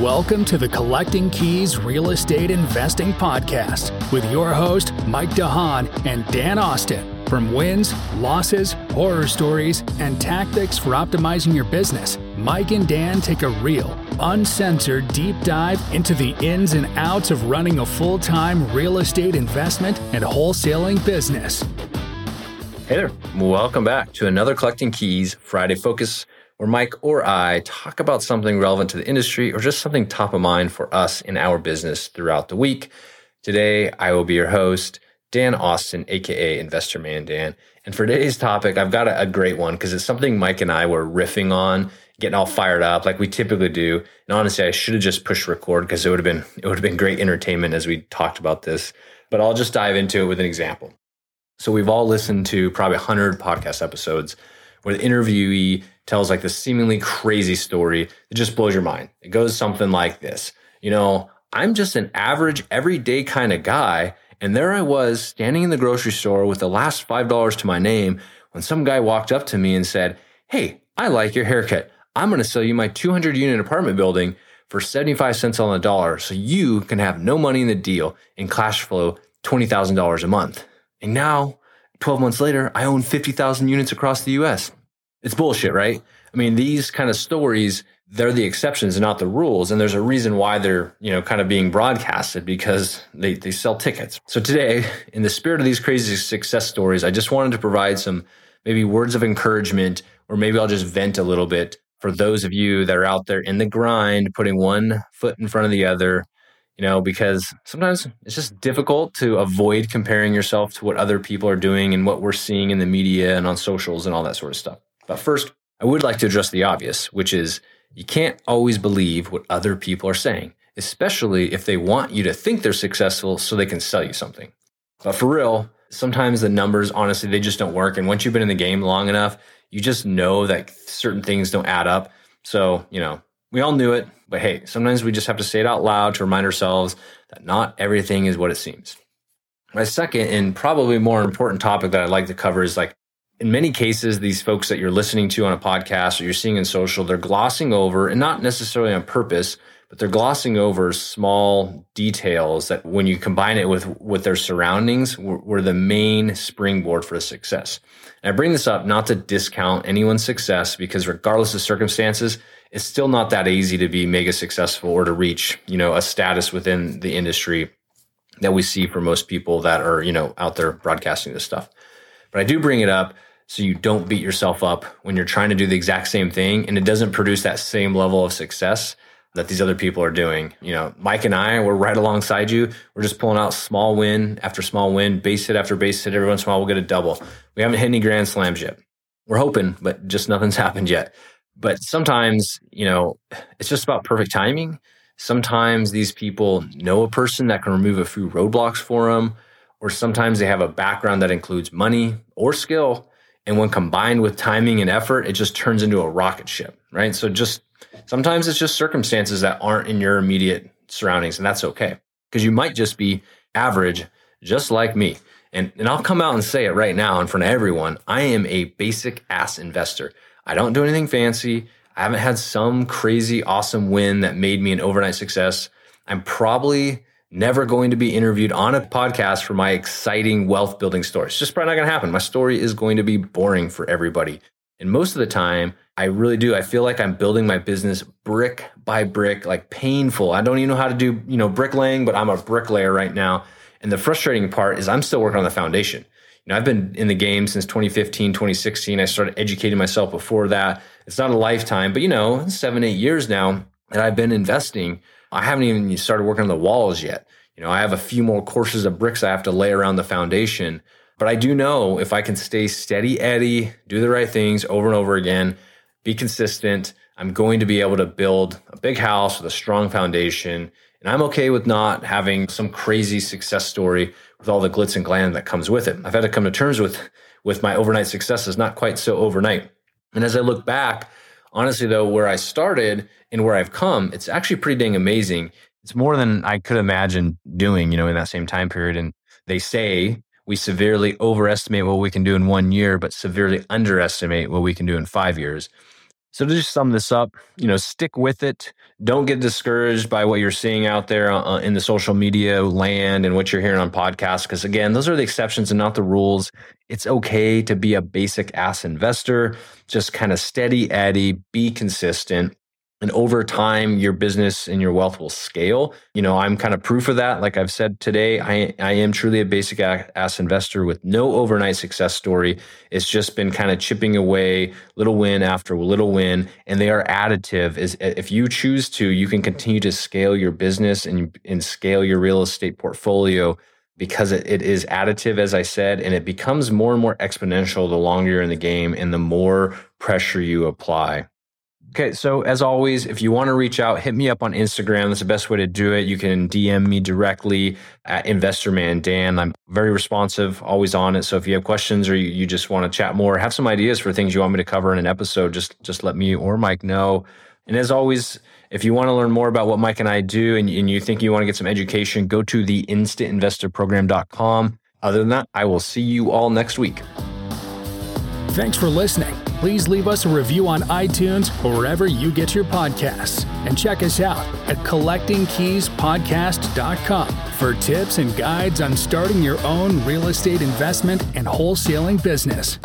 Welcome to the Collecting Keys Real Estate Investing Podcast with your host, Mike DeHaan and Dan Austin. From wins, losses, horror stories, and tactics for optimizing your business, Mike and Dan take a real, uncensored deep dive into the ins and outs of running a full time real estate investment and wholesaling business. Hey there. Welcome back to another Collecting Keys Friday Focus where Mike or I talk about something relevant to the industry or just something top of mind for us in our business throughout the week. Today, I will be your host, Dan Austin, aka Investor Man Dan. And for today's topic, I've got a, a great one because it's something Mike and I were riffing on, getting all fired up like we typically do. And honestly, I should have just pushed record because it would have been it would have been great entertainment as we talked about this. But I'll just dive into it with an example. So we've all listened to probably 100 podcast episodes where the interviewee tells like this seemingly crazy story that just blows your mind. It goes something like this. You know, I'm just an average, everyday kind of guy. And there I was standing in the grocery store with the last $5 to my name when some guy walked up to me and said, Hey, I like your haircut. I'm going to sell you my 200 unit apartment building for 75 cents on the dollar so you can have no money in the deal and cash flow $20,000 a month. And now, 12 months later, I own 50,000 units across the US. It's bullshit, right? I mean, these kind of stories, they're the exceptions not the rules. And there's a reason why they're, you know, kind of being broadcasted because they, they sell tickets. So today, in the spirit of these crazy success stories, I just wanted to provide some maybe words of encouragement, or maybe I'll just vent a little bit for those of you that are out there in the grind, putting one foot in front of the other, you know, because sometimes it's just difficult to avoid comparing yourself to what other people are doing and what we're seeing in the media and on socials and all that sort of stuff. But first, I would like to address the obvious, which is you can't always believe what other people are saying, especially if they want you to think they're successful so they can sell you something. But for real, sometimes the numbers, honestly, they just don't work. And once you've been in the game long enough, you just know that certain things don't add up. So, you know, we all knew it, but hey, sometimes we just have to say it out loud to remind ourselves that not everything is what it seems. My second and probably more important topic that I'd like to cover is like in many cases, these folks that you're listening to on a podcast or you're seeing in social, they're glossing over, and not necessarily on purpose, but they're glossing over small details that when you combine it with, with their surroundings were, were the main springboard for success. And I bring this up not to discount anyone's success because regardless of circumstances, it's still not that easy to be mega successful or to reach, you know, a status within the industry that we see for most people that are, you know, out there broadcasting this stuff. But I do bring it up so you don't beat yourself up when you're trying to do the exact same thing and it doesn't produce that same level of success that these other people are doing. You know, Mike and I, we're right alongside you. We're just pulling out small win after small win, base hit after base hit. Every once in a while, we'll get a double. We haven't hit any grand slams yet. We're hoping, but just nothing's happened yet. But sometimes, you know, it's just about perfect timing. Sometimes these people know a person that can remove a few roadblocks for them, or sometimes they have a background that includes money or skill and when combined with timing and effort, it just turns into a rocket ship, right? So just sometimes it's just circumstances that aren't in your immediate surroundings, and that's okay. Because you might just be average, just like me. And, and I'll come out and say it right now in front of everyone. I am a basic ass investor. I don't do anything fancy. I haven't had some crazy awesome win that made me an overnight success. I'm probably never going to be interviewed on a podcast for my exciting wealth building story. It's just probably not going to happen. My story is going to be boring for everybody. And most of the time, I really do. I feel like I'm building my business brick by brick, like painful. I don't even know how to do, you know, bricklaying, but I'm a bricklayer right now. And the frustrating part is I'm still working on the foundation. You know, I've been in the game since 2015, 2016. I started educating myself before that. It's not a lifetime, but you know, seven, eight years now that I've been investing I haven't even started working on the walls yet. You know, I have a few more courses of bricks I have to lay around the foundation. But I do know if I can stay steady Eddie, do the right things over and over again, be consistent, I'm going to be able to build a big house with a strong foundation. And I'm okay with not having some crazy success story with all the glitz and glam that comes with it. I've had to come to terms with with my overnight successes, not quite so overnight. And as I look back, honestly though, where I started and where I've come, it's actually pretty dang amazing. It's more than I could imagine doing, you know, in that same time period. And they say we severely overestimate what we can do in one year, but severely underestimate what we can do in five years. So to just sum this up, you know, stick with it. Don't get discouraged by what you're seeing out there uh, in the social media land and what you're hearing on podcasts. Because again, those are the exceptions and not the rules. It's okay to be a basic ass investor. Just kind of steady Eddie, be consistent and over time your business and your wealth will scale. You know i'm kind of proof of that. Like i've said today i, I am truly a basic ass investor with no overnight success story. It's just been kind of chipping away little win after little win and they are additive. Is if you choose to you can continue to scale your business and, and scale your real estate portfolio because it, it is additive, as I said, and it becomes more and more exponential the longer you're in the game and the more pressure you apply. Okay, so as always, if you want to reach out, hit me up on Instagram. That's the best way to do it. You can DM me directly at InvestorMan Dan. I'm very responsive, always on it. So if you have questions or you, you just want to chat more, have some ideas for things you want me to cover in an episode, just just let me or Mike know. And as always, if you want to learn more about what Mike and I do and, and you think you want to get some education, go to the instantinvestorprogram.com. Other than that, I will see you all next week. Thanks for listening please leave us a review on iTunes or wherever you get your podcasts. And check us out at collectingkeyspodcast.com for tips and guides on starting your own real estate investment and wholesaling business.